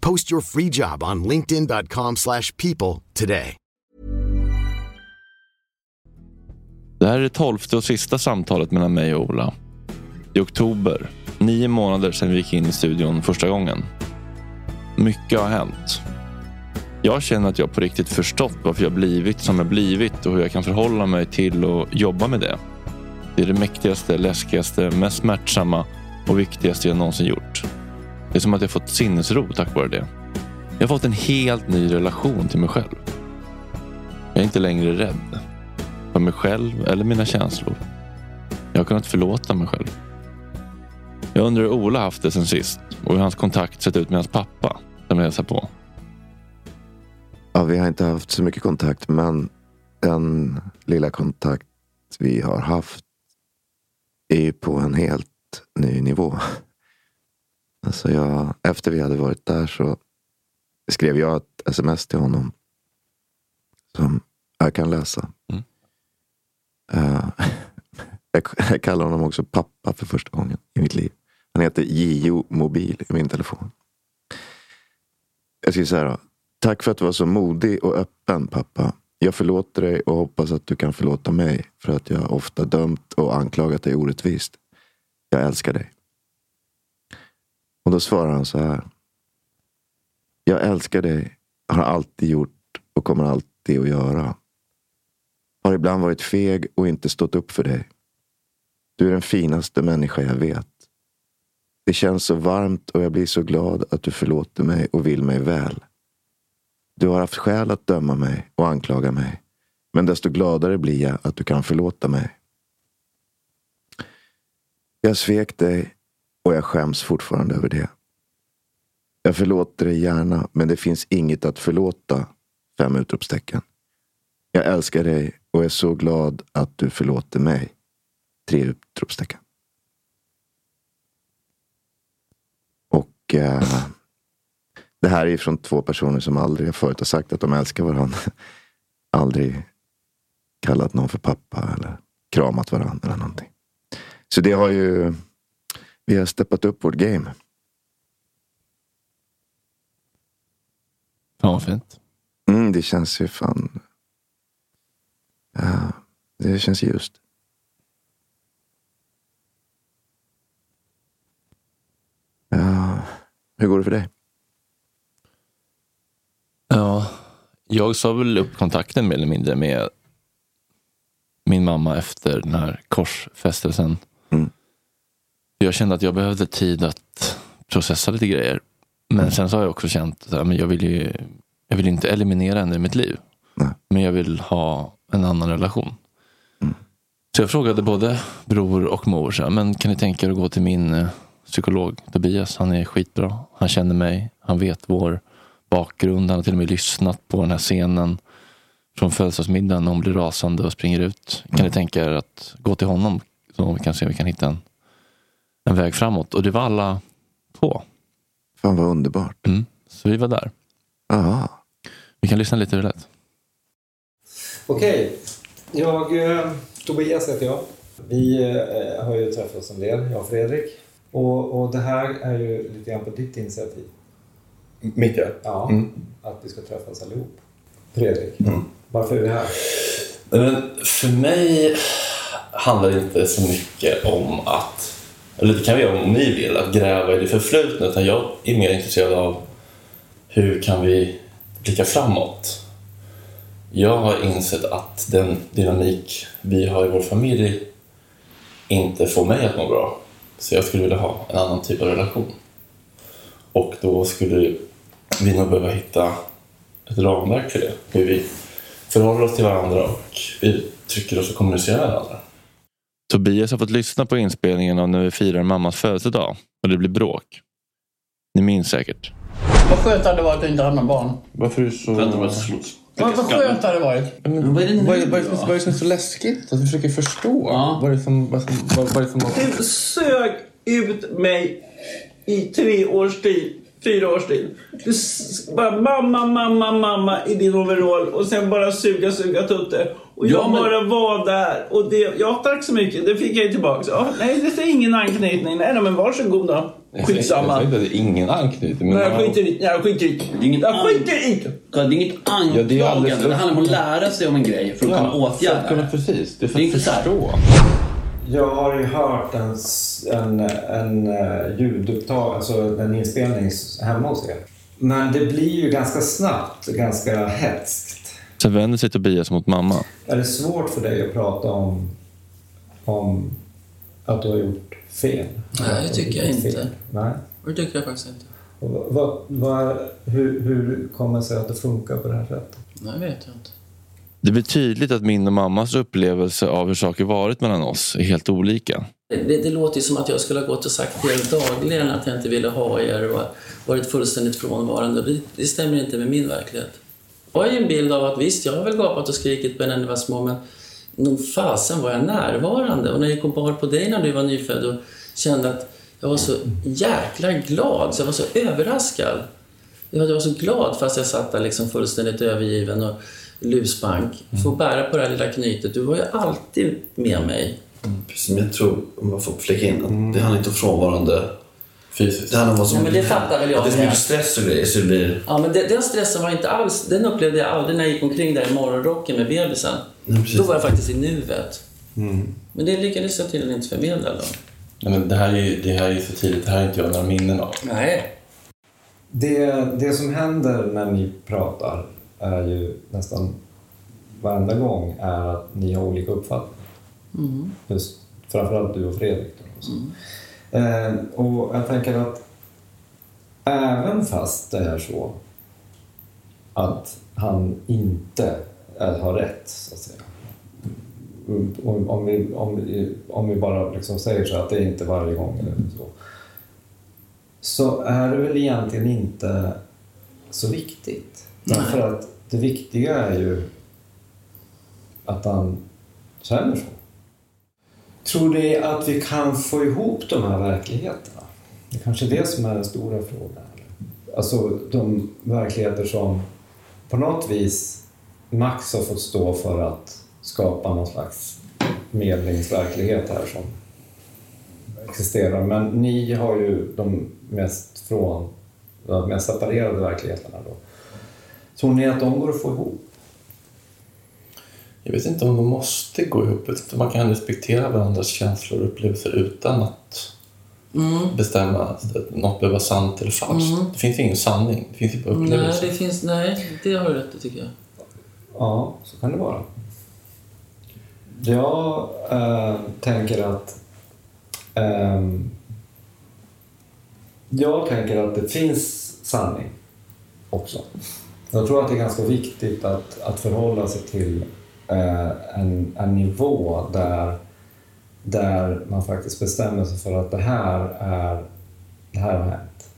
Post your free job on linkedin.com/people slash people today. Det här är det tolfte och sista samtalet mellan mig och Ola. I oktober, nio månader sedan vi gick in i studion första gången. Mycket har hänt. Jag känner att jag på riktigt förstått varför jag blivit som jag blivit och hur jag kan förhålla mig till och jobba med det. Det är det mäktigaste, läskigaste, mest smärtsamma och viktigaste jag någonsin gjort. Det är som att jag fått sinnesro tack vare det. Jag har fått en helt ny relation till mig själv. Jag är inte längre rädd. För mig själv eller mina känslor. Jag har kunnat förlåta mig själv. Jag undrar hur Ola haft det sen sist och hur hans kontakt sett ut med hans pappa som jag hälsar på. Ja, vi har inte haft så mycket kontakt, men den lilla kontakt vi har haft är ju på en helt ny nivå. Alltså jag, efter vi hade varit där så skrev jag ett sms till honom som jag kan läsa. Mm. Jag, jag kallar honom också pappa för första gången i mitt liv. Han heter JO Mobil i min telefon. Jag skriver så här. då. Tack för att du var så modig och öppen pappa. Jag förlåter dig och hoppas att du kan förlåta mig för att jag ofta dömt och anklagat dig orättvist. Jag älskar dig. Och då svarar han så här. Jag älskar dig, har alltid gjort och kommer alltid att göra. Har ibland varit feg och inte stått upp för dig. Du är den finaste människa jag vet. Det känns så varmt och jag blir så glad att du förlåter mig och vill mig väl. Du har haft skäl att döma mig och anklaga mig. Men desto gladare blir jag att du kan förlåta mig. Jag svek dig och jag skäms fortfarande över det. Jag förlåter dig gärna, men det finns inget att förlåta. Fem utropstecken. Jag älskar dig och är så glad att du förlåter mig. Tre utropstecken. Och eh, det här är ju från två personer som aldrig förut har sagt att de älskar varandra. aldrig kallat någon för pappa eller kramat varandra eller någonting. Så det har ju, vi har steppat upp vårt game. Fan vad fint. Mm, det känns ju fan, ja, det känns ljust. Ja, hur går det för dig? Ja, jag sa väl upp kontakten mer eller mindre med min mamma efter den här korsfästelsen. Mm. Jag kände att jag behövde tid att processa lite grejer. Men sen så har jag också känt att jag vill ju jag vill inte eliminera henne i mitt liv. Nej. Men jag vill ha en annan relation. Mm. Så jag frågade både bror och mor, så här, men kan ni tänka er att gå till min eh, psykolog Tobias? Han är skitbra. Han känner mig. Han vet vår bakgrund. Han har till och med lyssnat på den här scenen från födelsedagsmiddagen hon blir rasande och springer ut. Kan ni tänka er att gå till honom så vi kan se om vi kan hitta en, en väg framåt? Och det var alla två. Fan vad underbart. Mm. Så vi var där. Aha. Vi kan lyssna lite hur det lät. Okej, jag, eh, Tobias heter jag. Vi eh, har ju träffats en del, jag och Fredrik. Och, och det här är ju lite grann på ditt initiativ. Mitt ja. Ja, Mm. att vi ska träffas allihop. Fredrik, Mm. varför är vi här? Men för mig handlar det inte så mycket om att, eller det kan vi göra om ni vill, att gräva i det förflutna. Utan jag är mer intresserad av hur kan vi blicka framåt? jag har insett att den dynamik vi har i vår familj inte får mig att må bra. Så jag skulle vilja ha en annan typ av relation. Och då skulle vi nog behöva hitta ett ramverk för det. Hur vi förhåller oss till varandra och uttrycker oss och kommunicerar med varandra. Tobias har fått lyssna på inspelningen av när vi firar mammas födelsedag och det blir bråk. Ni minns säkert. Vad skönt hade det varit att inte ha några barn. Varför är du så... Vänta slåss. Vad, vad skönt hade det varit. Men vad är det nu Vad är, vad, är, vad är det som är så läskigt? Att du försöker förstå. Ja. Vad är det som... Vad, som- vad, vad är det som Du sög ut mig i tre års tid, fyra års tid. Du bara mamma, mamma, mamma i din overall och sen bara suga, suga tutte. Och jag Ja, men- bara var där. Och det, ja, tack så mycket. Det fick jag ju tillbaka. Ja, nej, det är ingen anknytning. Nej, nej men varsågod då. Skitsamma. Jag säger inte att det är ingen anknytning. Men Nej, jag skiter i det. Jag skiter i det. Det är inget Jag skiter i det. Det är inget Ja, det är alldeles- anklagande. Det handlar om att lära sig om en grej för att kunna För åtgärda att kunna, det. precis. Det är för Det är att inte så här. förstå. Jag har ju hört en, en, en eh, ljudupptag, alltså en inspelning hemma hos er. Men det blir ju ganska snabbt, ganska hetskt. Sen vänder sig Tobias mot mamma. Är det svårt för dig att prata om, om att du har gjort fel? Nej, det tycker jag inte. Nej. Det tycker jag faktiskt inte. Och vad, vad, vad, hur, hur kommer det sig att det funkar på det här sättet? Nej, vet jag inte. Det blir tydligt att min och mammas upplevelse av hur saker varit mellan oss är helt olika. Det, det låter ju som att jag skulle ha gått och sagt till er dagligen att jag inte ville ha er och varit fullständigt frånvarande. Det, det stämmer inte med min verklighet. Jag har ju en bild av att visst, jag har väl gapat och skrikit när ni var små, men nog fasen var jag närvarande. Och när jag kom bar på dig när du var nyfödd och kände att jag var så jäkla glad, så jag var så överraskad. Jag var så glad fast jag satt där liksom fullständigt övergiven och luspank. Få bära på det här lilla knytet. Du var ju alltid med mig. Precis, men jag tror, om jag får flika in, att det handlar inte om frånvarande fysiskt. Det handlar om vad som... Nej, men det fattar väl jag Att det är så mycket stress och grejer så det blir... Ja, men det, den stressen var inte alls... Den upplevde jag aldrig när jag gick omkring där i morgonrocken med bebisen. Nej, precis. Då var jag faktiskt i nuet. Men det lyckades jag tydligen inte förmedla då. Nej, men det, här är ju, det här är tidigt. Det här har inte jag några minnen av. Nej. Det, det som händer när ni pratar är ju nästan varenda gång är att ni har olika uppfattningar. Just, framförallt du och Fredrik. Då, och, så. Eh, och jag tänker att även fast det är så att han inte är, har rätt, så att säga. Mm, Om, om, vi, om, vi, om vi bara liksom säger så att det är inte varje gång eller så så är det väl egentligen inte så viktigt. Därför att det viktiga är ju att han känner så. Tror ni att vi kan få ihop de här verkligheterna? Det är kanske är det som är den stora frågan. Alltså de verkligheter som på något vis Max har fått stå för att skapa någon slags medlingsverklighet här som existerar. Men ni har ju de mest från de mest separerade verkligheterna då. Tror ni att de går att få ihop? Jag vet inte om de måste gå ihop. Man kan respektera varandras känslor och upplevelser utan att bestämma att något behöver vara sant eller falskt. Det finns ingen sanning. Det finns ju bara Nej, upplevelser. det finns... Nej, det har du rätt i tycker jag. Ja, så kan det vara. Jag eh, tänker att ehm, jag tänker att det finns sanning också. Jag tror att det är ganska viktigt att, att förhålla sig till eh, en, en nivå där, där man faktiskt bestämmer sig för att det här, är, det här har hänt.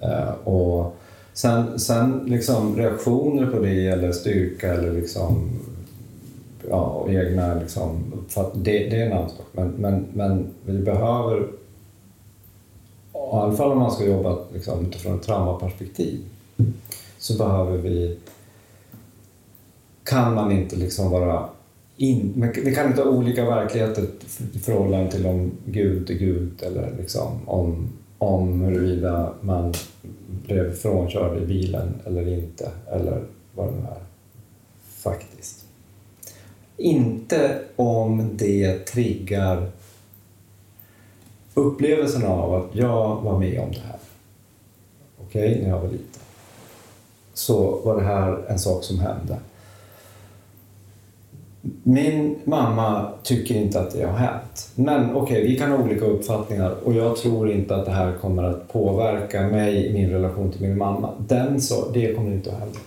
Eh, och sen sen liksom reaktioner på det eller styrka eller liksom, ja, egna liksom uppfattningar, det, det är en annan sak. Men, men, men vi behöver, i alla fall om man ska jobba liksom, utifrån ett traumaperspektiv, så behöver vi, kan man inte liksom vara in, vi kan inte ha olika verkligheter i förhållande till om Gud är Gud eller liksom om, om huruvida man blev frånkörd i bilen eller inte eller vad det nu är. Faktiskt. Inte om det triggar upplevelsen av att jag var med om det här. Okej, när jag var liten så var det här en sak som hände. Min mamma tycker inte att det har hänt. Men okej, vi kan ha olika uppfattningar och jag tror inte att det här kommer att påverka mig i min relation till min mamma. Den så, det kommer inte att hända.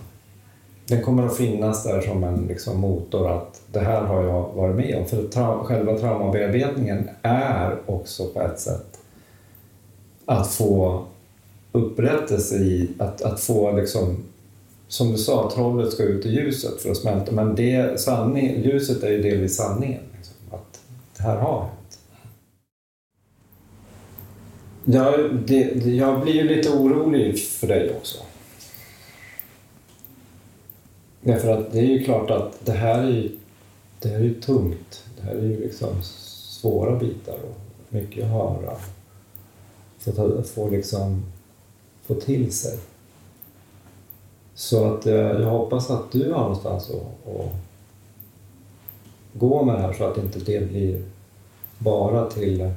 Den kommer att finnas där som en liksom, motor att det här har jag varit med om. För tra själva traumabearbetningen är också på ett sätt att få upprättelse i, att, att få liksom som du sa, trollet ska ut i ljuset för att smälta. Men det, sanning, ljuset är ju delvis sanningen. Liksom, att det här har hänt. Jag, det, jag blir ju lite orolig för dig också. Därför att det är ju klart att det här är ju, det här är ju tungt. Det här är ju liksom svåra bitar och mycket att höra. Få, få, liksom, få till sig. Så att eh, jag hoppas att du har någonstans att, att gå med det här så att inte det blir bara till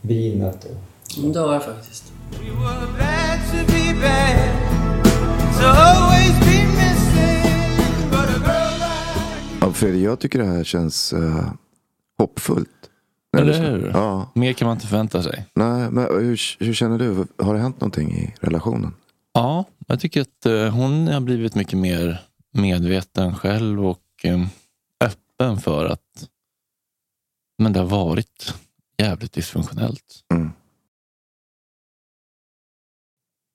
vinet. Och... Det har jag faktiskt. Ja, Fredrik, jag tycker det här känns uh, hoppfullt. Eller hur? Ja. Mer kan man inte förvänta sig. Nej, men hur, hur känner du? Har det hänt någonting i relationen? Ja, jag tycker att eh, hon har blivit mycket mer medveten själv och eh, öppen för att men det har varit jävligt dysfunktionellt. Mm.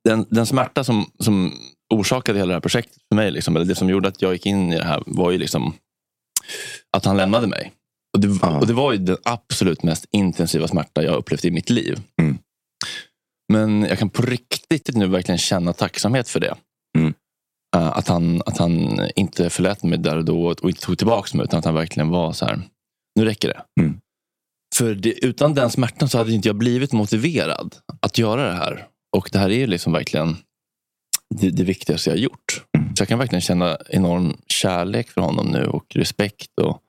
Den, den smärta som, som orsakade hela det här projektet för mig, liksom, eller det som gjorde att jag gick in i det här, var ju liksom att han lämnade mig. Och det, och det var ju den absolut mest intensiva smärta jag upplevt i mitt liv. Mm. Men jag kan på riktigt nu verkligen känna tacksamhet för det. Mm. Eh, Att, han, att han inte förlät mig där och då och inte tog tillbaka mig utan att han verkligen var så här, nu räcker det. Mm. För det, utan den smärtan så hade inte jag blivit motiverad att göra det här. Och det här är liksom verkligen det, det viktigaste jag har gjort. Mm. Så jag kan verkligen känna enorm kärlek för honom nu och respekt och,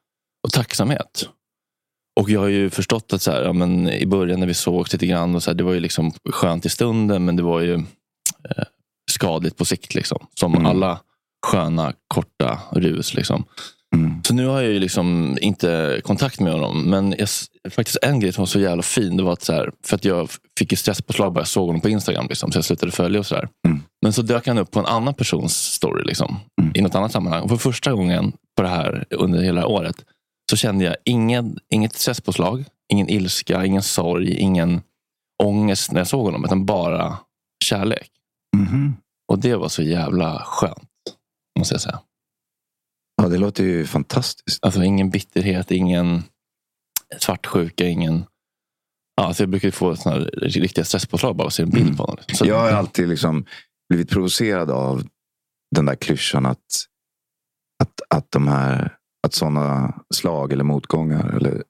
och tacksamhet. Och jag har ju förstått att så här, ja, men i början när vi sågs lite grann, och så här, det var ju liksom skönt i stunden men det var ju eh, skadligt på sikt. Liksom. Som Mm. alla sköna, korta rus. Liksom. Mm. Så nu har jag ju liksom inte kontakt med honom. Men jag, faktiskt en grej som var så jävla fin, det var att, så här, för att jag fick ju stresspåslag bara jag såg honom på Instagram. Liksom, så jag slutade följa och sådär. Mm. Men så dök han upp på en annan persons story. Liksom, Mm. I något annat sammanhang. Och för första gången på det här under hela året så kände jag ingen, inget stresspåslag, ingen ilska, ingen sorg, ingen ångest när jag såg honom. Utan bara kärlek. Mhm. Och det var så jävla skönt. Måste jag säga. Ja, det låter ju fantastiskt. Alltså ingen bitterhet, ingen svartsjuka, ingen... Ja, alltså jag brukar få såna här riktiga stresspåslag bara av att se en bild på honom. Så, Jag har alltid liksom blivit provocerad av den där klyschan att, att, att, de här, att sådana slag eller motgångar eller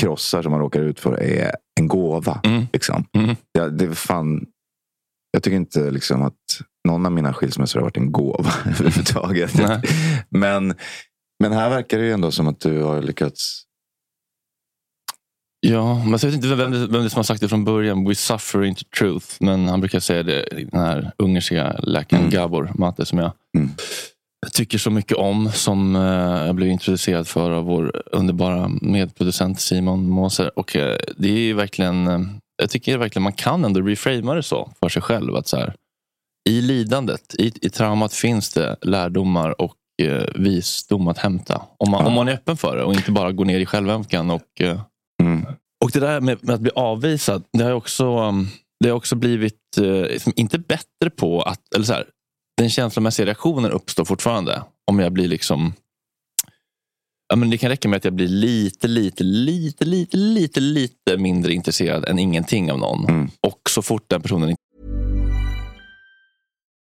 krossar som man råkar ut för är en gåva. Mm. Liksom. Mm. Ja, det är fan, jag tycker inte liksom att någon av mina skilsmässor har varit en gåva överhuvudtaget. Men, men här verkar det ju ändå som att du har lyckats. Ja, men jag vet inte vem vem det är som har sagt det från början. We suffer into truth. Men han brukar säga det, den här ungerska läkaren Mm. Gabor Mate som jag Mm. Tycker så mycket om. Som eh, jag blev introducerad för av vår underbara medproducent Simon Moser. Och eh, det är ju verkligen, eh, jag tycker verkligen man kan ändå reframa det så för sig själv. att så här, I lidandet, i, i traumat finns det lärdomar och visdom att hämta. Om man, Ja. om man är öppen för det och inte bara går ner i självömkan och Mm. och det där med, med att bli avvisad, det har också, det har också blivit, eh, liksom inte bättre på att, eller så här, den känslomässiga reaktionen uppstår fortfarande. Om jag blir liksom, ja men det kan räcka med att jag blir lite, lite, lite, lite, lite, lite mindre intresserad än ingenting av någon. Mm. Och så fort den personen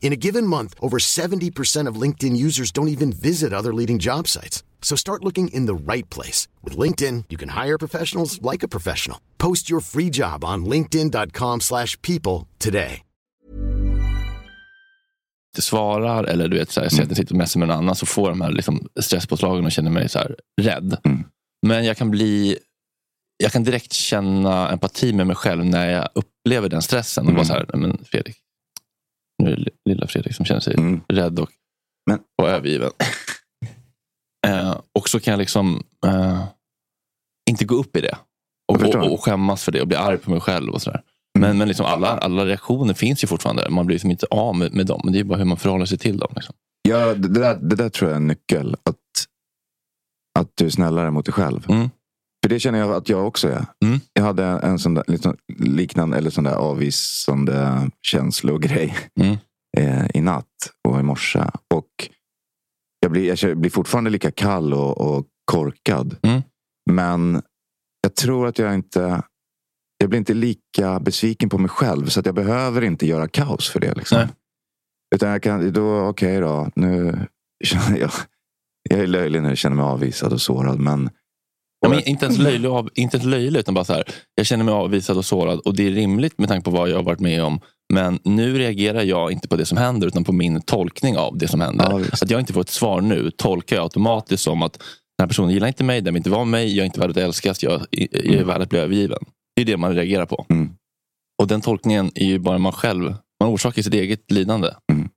In a given month, over 70% of LinkedIn users don't even visit other leading job sites. So start looking in the right place. With LinkedIn, you can hire professionals like a professional. Post your free job on linkedin.com slash people today. inte svarar eller du vet, så här, jag ser att jag sitter och messar med någon annan så får de här liksom, stresspåslagen och känner mig så här, rädd. Men jag kan bli jag kan direkt känna empati med mig själv när jag upplever den stressen. Och bara så här, "Nej, men Fredrik, nu är det lilla Fredrik som känner sig rädd och, och övergiven. eh, och så kan jag liksom eh, inte gå upp i det. Och, och, och skämmas för det och bli arg på mig själv. och så där. Men, men liksom alla, alla reaktioner finns ju fortfarande. Man blir liksom inte av med, med dem. Men det är bara hur man förhåller sig till dem. Liksom. Ja, det, där, det där tror jag är en nyckel. Att, att du är snällare mot dig själv. För det känner jag att jag också är. Jag hade en sån där, liksom, liknande eller sån där avvisande känslogrej eh, i natt och i morse. Och jag blir, jag blir fortfarande lika kall och, och korkad. Men jag tror att jag inte jag blir inte lika besviken på mig själv. Så att jag behöver inte göra kaos för det. Liksom. Utan jag kan, då, okej då. Nu känner jag, jag är löjlig när jag känner mig avvisad och sårad. Men Ja, men inte, ens löjlig, av- inte ens löjlig, utan bara så här. Jag känner mig avvisad och sårad och det är rimligt med tanke på vad jag har varit med om. Men nu reagerar jag inte på det som händer utan på min tolkning av det som händer. att jag inte får ett svar nu tolkar jag automatiskt som att den här personen gillar inte mig, den vill inte vara med mig, jag är inte värd att älskas, jag, jag är värd att bli övergiven. Det är det man reagerar på. Och den tolkningen är ju bara man själv. Man orsakar sitt eget lidande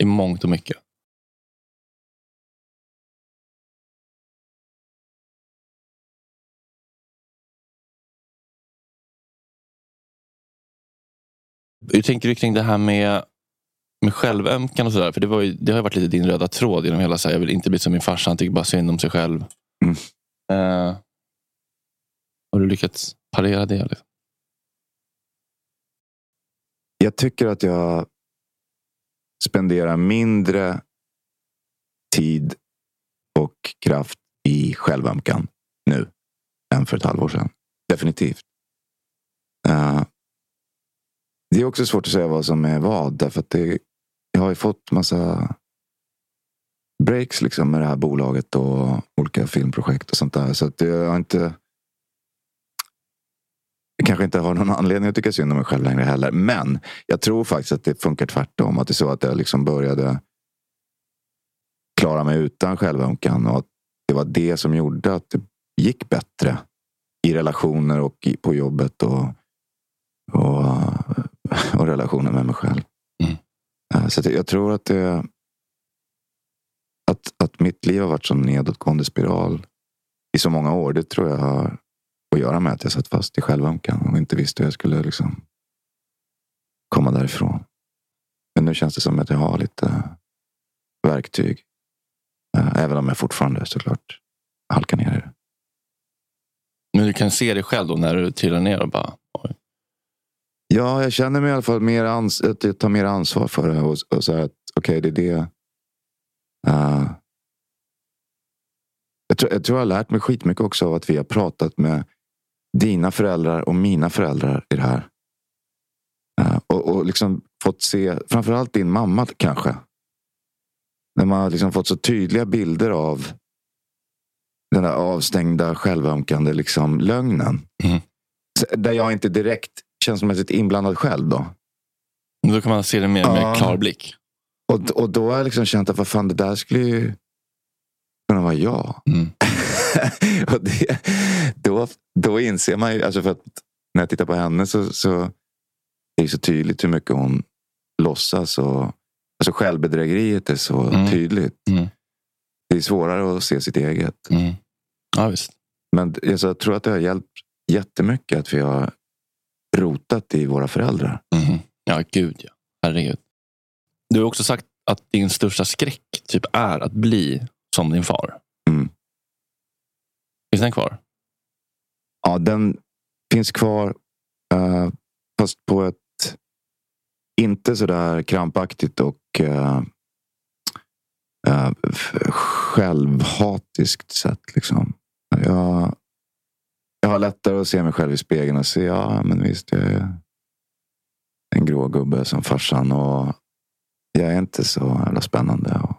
i mångt och mycket. Hur tänker du kring det här med, med självömkan och sådär? För det, var ju, det har varit lite din röda tråd genom hela, så här, jag vill inte bli som min farsa, han tycker bara synd om sig själv. Eh, har du lyckats parera det? Liksom? jag tycker att jag spenderar mindre tid och kraft i självömkan nu än för ett halvår sedan. Definitivt. Eh, det är också svårt att säga vad som är vad. Därför att det, jag har ju fått massa breaks liksom med det här bolaget och olika filmprojekt och sånt där. Så att jag har inte jag kanske inte har någon anledning att tycka synd om mig själv längre heller. Men jag tror faktiskt att det funkar tvärtom. Att det är så att jag liksom började klara mig utan självömkan. Och att det var det som gjorde att det gick bättre i relationer och på jobbet. Och, och, och relationer med mig själv. Eh, Så jag tror att det att, att mitt liv har varit som nedåtgående spiral i så många år. Det tror jag har att göra med att jag satt fast i självömkan och inte visste hur jag skulle liksom komma därifrån. Men nu känns det som att jag har lite verktyg. Eh, Även om jag fortfarande såklart halkar ner i det. Men du kan se dig själv då när du trillar ner och bara... Ja, jag känner mig i alla fall mer ans- att jag tar mer ansvar för det. Och, och så att okej, det är det. eh, jag, tror, jag tror jag har lärt mig skitmycket också av att vi har pratat med dina föräldrar och mina föräldrar i det här. Eh, och, och liksom fått se, framförallt din mamma kanske. När man har liksom fått så tydliga bilder av den där avstängda, självömkande liksom, lögnen. Så- Där jag inte direkt känslomässigt inblandad själv. Då. Då kan man se det mer med klar blick. Och, och då har jag liksom känt att vad fan, det där skulle ju kunna vara jag. och det, då, då inser man ju, alltså för att när jag tittar på henne så, så det är så tydligt hur mycket hon låtsas. Och, alltså självbedrägeriet är så Mm. tydligt. Mm. Det är svårare att se sitt eget. Mm. Ja, visst. Men alltså, jag tror att det har hjälpt jättemycket att vi har rotat i våra föräldrar. Mhm. Ja, gud ja. Herregud. Du har också sagt att din största skräck typ är att bli som din far. Mm. Finns den kvar? Ja, den finns kvar. eh, fast på ett inte sådär krampaktigt och eh, f- självhatiskt sätt. Liksom. Jag har lättare att se mig själv i spegeln och se, ja men visst, jag är en grå gubbe som farsan och jag är inte så jävla spännande och,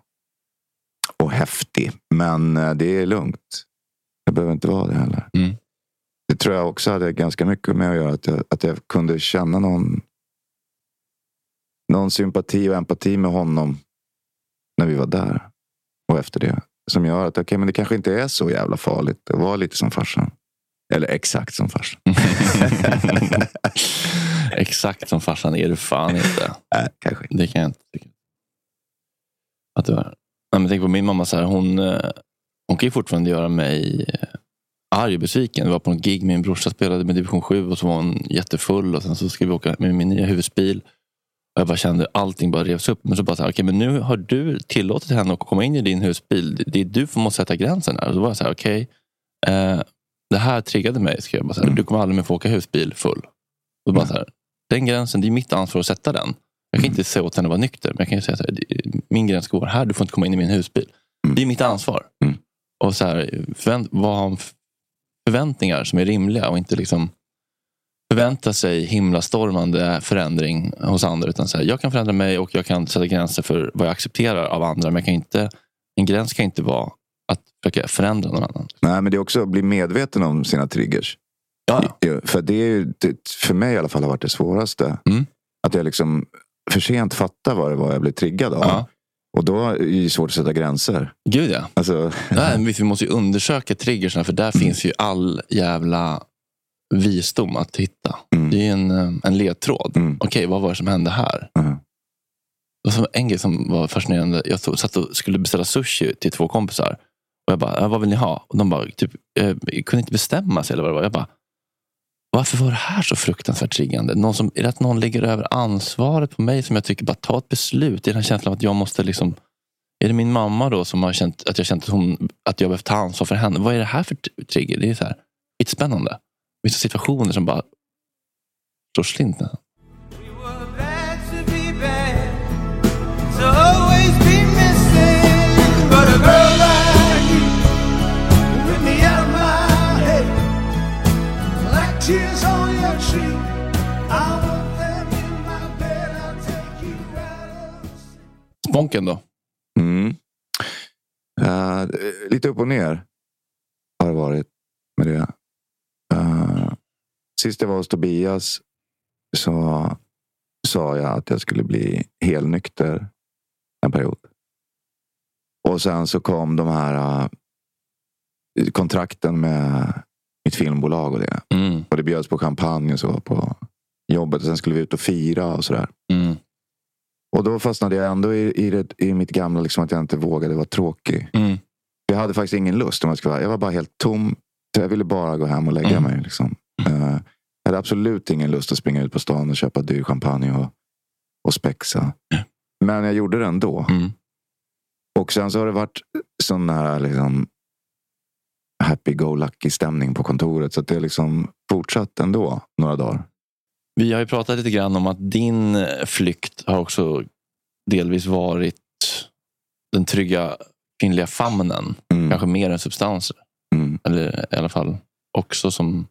och häftig. Men eh, det är lugnt. Jag behöver inte vara det heller. Mm. Det tror jag också hade ganska mycket med att göra. Att jag, att jag kunde känna någon, någon sympati och empati med honom när vi var där. Och efter det. Som gör att okay, men det kanske inte är så jävla farligt att vara lite som farsan. Eller exakt som farsan. Exakt som farsan är du fan inte. Nej, kanske Det kan jag inte tycka. Att du är. Nej, men tänk på min mamma. Så här, hon, eh, hon kan ju fortfarande göra mig eh, arg och besviken. Jag var på en gig min brorsa spelade med division 7 och så var hon jättefull. Och sen så skulle vi åka med min nya husbil. Och jag bara kände allting bara revs upp. Men så bara så här, okej, men nu har du tillåtit henne att komma in i din husbil. Det- är du som måste sätta gränsen här. Och då var jag så här, okej. eh, det här triggade mig. Ska jag bara så här, Du kommer aldrig mer få åka husbil full. Och bara så här, den gränsen, det är mitt ansvar att sätta den. Jag kan inte säga åt henne att vara nykter, men jag kan säga det- min gräns går här, du får inte komma in i min husbil. Det är mitt ansvar. Mm. Och så här, förvänt, vad har förväntningar som är rimliga och inte liksom förvänta sig himlastormande förändring hos andra. Utan så här, jag kan förändra mig och jag kan sätta gränser för vad jag accepterar av andra. Men jag kan inte, en gräns kan inte vara att försöka förändra någon annan. Nej, men det är också att bli medveten om sina triggers. Ja, För det är ju, det, för mig i alla fall har varit det svåraste. Mm. Att jag liksom för sent fattar vad det var jag blev triggad av. Ja. Och då är det svårt att sätta gränser. Gud ja. Alltså, Nej, vi måste ju undersöka triggersna för där finns ju all jävla visdom att hitta. Mm. Det är en, eh, en ledtråd. Mm. Okej, vad var det som hände här? Det var som en grej som var fascinerande. Jag satt och skulle beställa sushi till två kompisar. Och jag bara, vad vill ni ha? Och de bara, typ, eh, kunde inte bestämma sig eller vad det var. Jag bara, varför var det här så fruktansvärt triggande? Någon som, är det att någon lägger över ansvaret på mig som jag tycker bara ta ett beslut? Det är den här känslan av att jag måste liksom är det min mamma då som har känt att jag känt att, hon, att jag behövt ta ansvar för henne? Vad är det här för trigger? Det är så här, lite spännande. Vissa situationer som bara slår slint. nästan. Up. Sponken då? Mm. Eh, lite upp och ner har det varit med det. Eh, sist jag var hos Tobias så sa jag att jag skulle bli helnykter en period. Och sen så kom de här eh, kontrakten med mitt filmbolag och det. Mm. Och det bjöds på champagne och så på jobbet. Och sen skulle vi ut och fira och sådär. Mm. Och då fastnade jag ändå i, i, det, i mitt gamla, liksom, att jag inte vågade vara tråkig. Mm. Jag hade faktiskt ingen lust om jag vara Jag var bara helt tom. Jag ville bara gå hem och lägga Mm. mig. Liksom. Eh, jag hade absolut ingen lust att springa ut på stan och köpa dyr champagne och, och spexa. Men jag gjorde det ändå. Mm. Och sen så har det varit sån här liksom, happy-go-lucky stämning på kontoret. Så att det har liksom fortsatt ändå några dagar. Vi har ju pratat lite grann om att din flykt har också delvis varit den trygga kvinnliga famnen. Mm. Kanske mer än substanser. Mm. Eller i alla fall också som...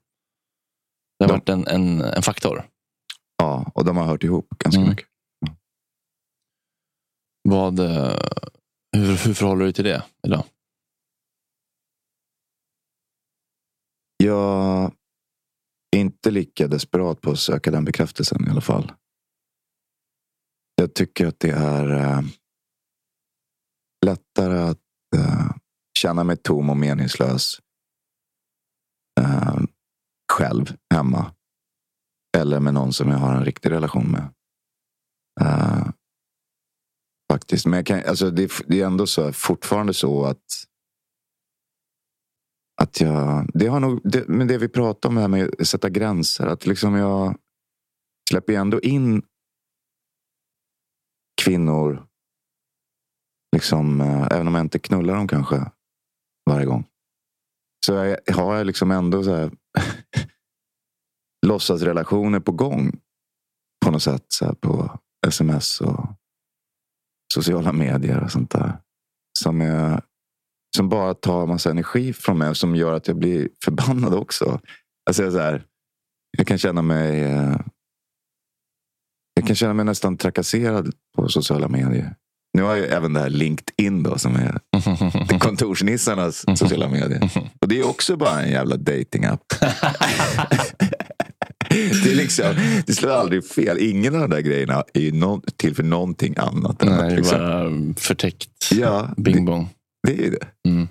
Det har De- varit en, en, en faktor. Ja, och de har hört ihop ganska Mm. mycket. Vad, eh, hur, hur förhåller du dig till det idag? Jag inte lika desperat på att söka den bekräftelsen i alla fall. Jag tycker att det är eh, lättare att eh, känna mig tom och meningslös eh, själv hemma. Eller med någon som jag har en riktig relation med. Eh, faktiskt. Men jag kan, alltså det, det är ändå så, fortfarande så att att jag, det har nog, det, men det vi pratar om det här med att sätta gränser. Att liksom jag släpper ju ändå in kvinnor. Liksom, eh, även om jag inte knullar dem kanske varje gång. Så jag, har jag liksom ändå så här, låtsasrelationer på gång. På något sätt. Så här, på sms och sociala medier och sånt där. Som, jag som bara tar massa energi från mig och som gör att jag blir förbannad också. Alltså jag, så här, jag kan känna mig eh, jag kan känna mig nästan trakasserad på sociala medier. Nu har jag även det här LinkedIn då, som är kontorsnissarnas sociala medier. Och det är också bara en jävla dating-app. det, är liksom, det slår aldrig fel. Ingen av de där grejerna är till för någonting annat. Nej, är liksom, bara förtäckt. Ja, Bing bong. Det är ju det. Mm.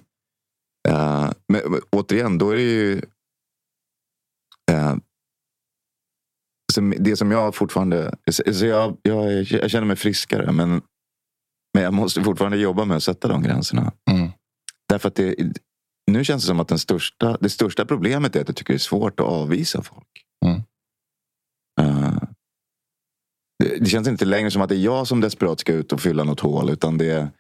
Eh, men, men återigen, då är det ju... eh, som, det som jag fortfarande... Så jag, jag, jag känner mig friskare, men, men jag måste fortfarande jobba med att sätta de gränserna. Mm. Därför att det, nu känns det som att den största, det största problemet är att jag tycker det är svårt att avvisa folk. Mm. Eh, det, det känns inte längre som att det är jag som desperat ska ut och fylla något hål. Utan det, är-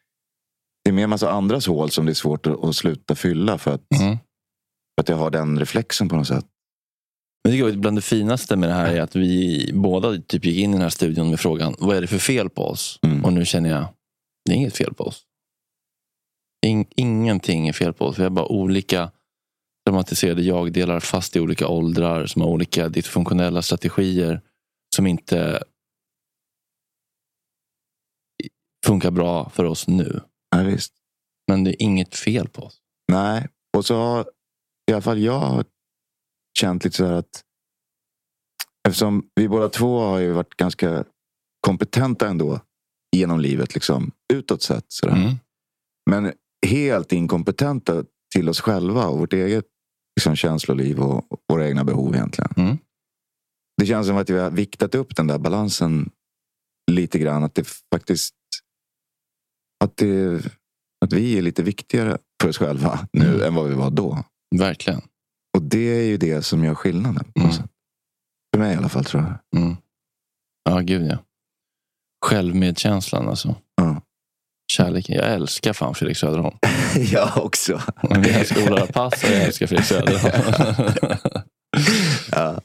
det är mer en massa andras hål som det är svårt att, sluta fylla. För att, Mm. för att jag har den reflexen på något sätt. Men jag tycker bland det finaste med det här är att vi båda typ gick in i den här studion med frågan vad är det för fel på oss? Mm. Och nu känner jag det är inget fel på oss. In, ingenting är fel på oss. Vi har bara olika dramatiserade jag-delar fast i olika åldrar som har olika dysfunktionella strategier som inte funkar bra för oss nu. Ja, visst. Men det är inget fel på oss. Nej, och så har i alla fall jag känt lite så här att eftersom vi båda två har ju varit ganska kompetenta ändå genom livet, liksom, utåt sett. Sådär. Mm. Men helt inkompetenta till oss själva och vårt eget liksom, känsloliv och, och våra egna behov egentligen. Mm. Det känns som att vi har viktat upp den där balansen lite grann. Att det faktiskt att, det, att vi är lite viktigare för oss själva nu Mm. än vad vi var då. Verkligen. Och det är ju det som gör skillnaden. Mm. För mig i alla fall tror jag. Mm. Ja, gud ja. Självmedkänslan alltså. Ja. Kärleken. Jag älskar fan Fredrik Söderholm. jag också. Men Jag älskar Ola Rapace och jag älskar Fredrik Söderholm. ja.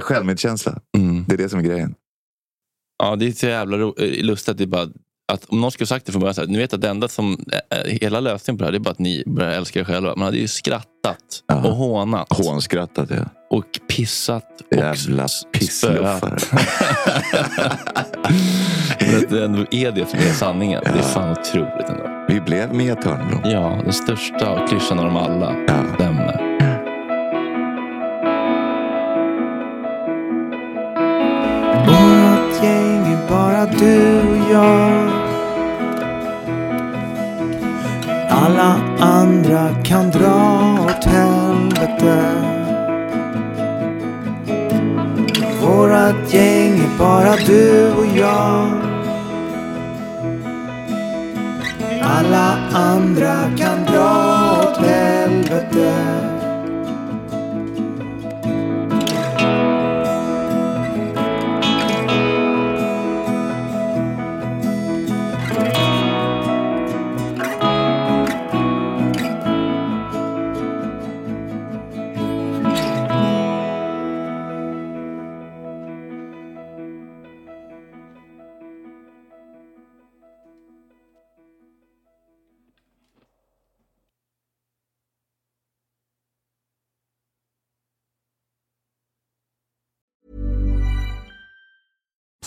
Självmedkänsla. Mm. Det är det som är grejen. Ja, det är så jävla eh, lustigt att det bara att om någon skulle sagt det från början, så här, ni vet att det enda som, eh, hela lösningen på det här det är bara att ni börjar älska er själva. Man hade ju skrattat Ja. och hånat Hånskrattat. Ja. och pissat och Jävla pissluffare. Men det ändå är det som är sanningen. Det är fan otroligt ändå. Vi blev Mia Törnblom. Ja, den största klyschan av dem alla. Ja. Stämmer. Vårat gäng är bara du och jag. Alla andra kan dra åt helvete. Vårat gäng är bara du och jag. Alla andra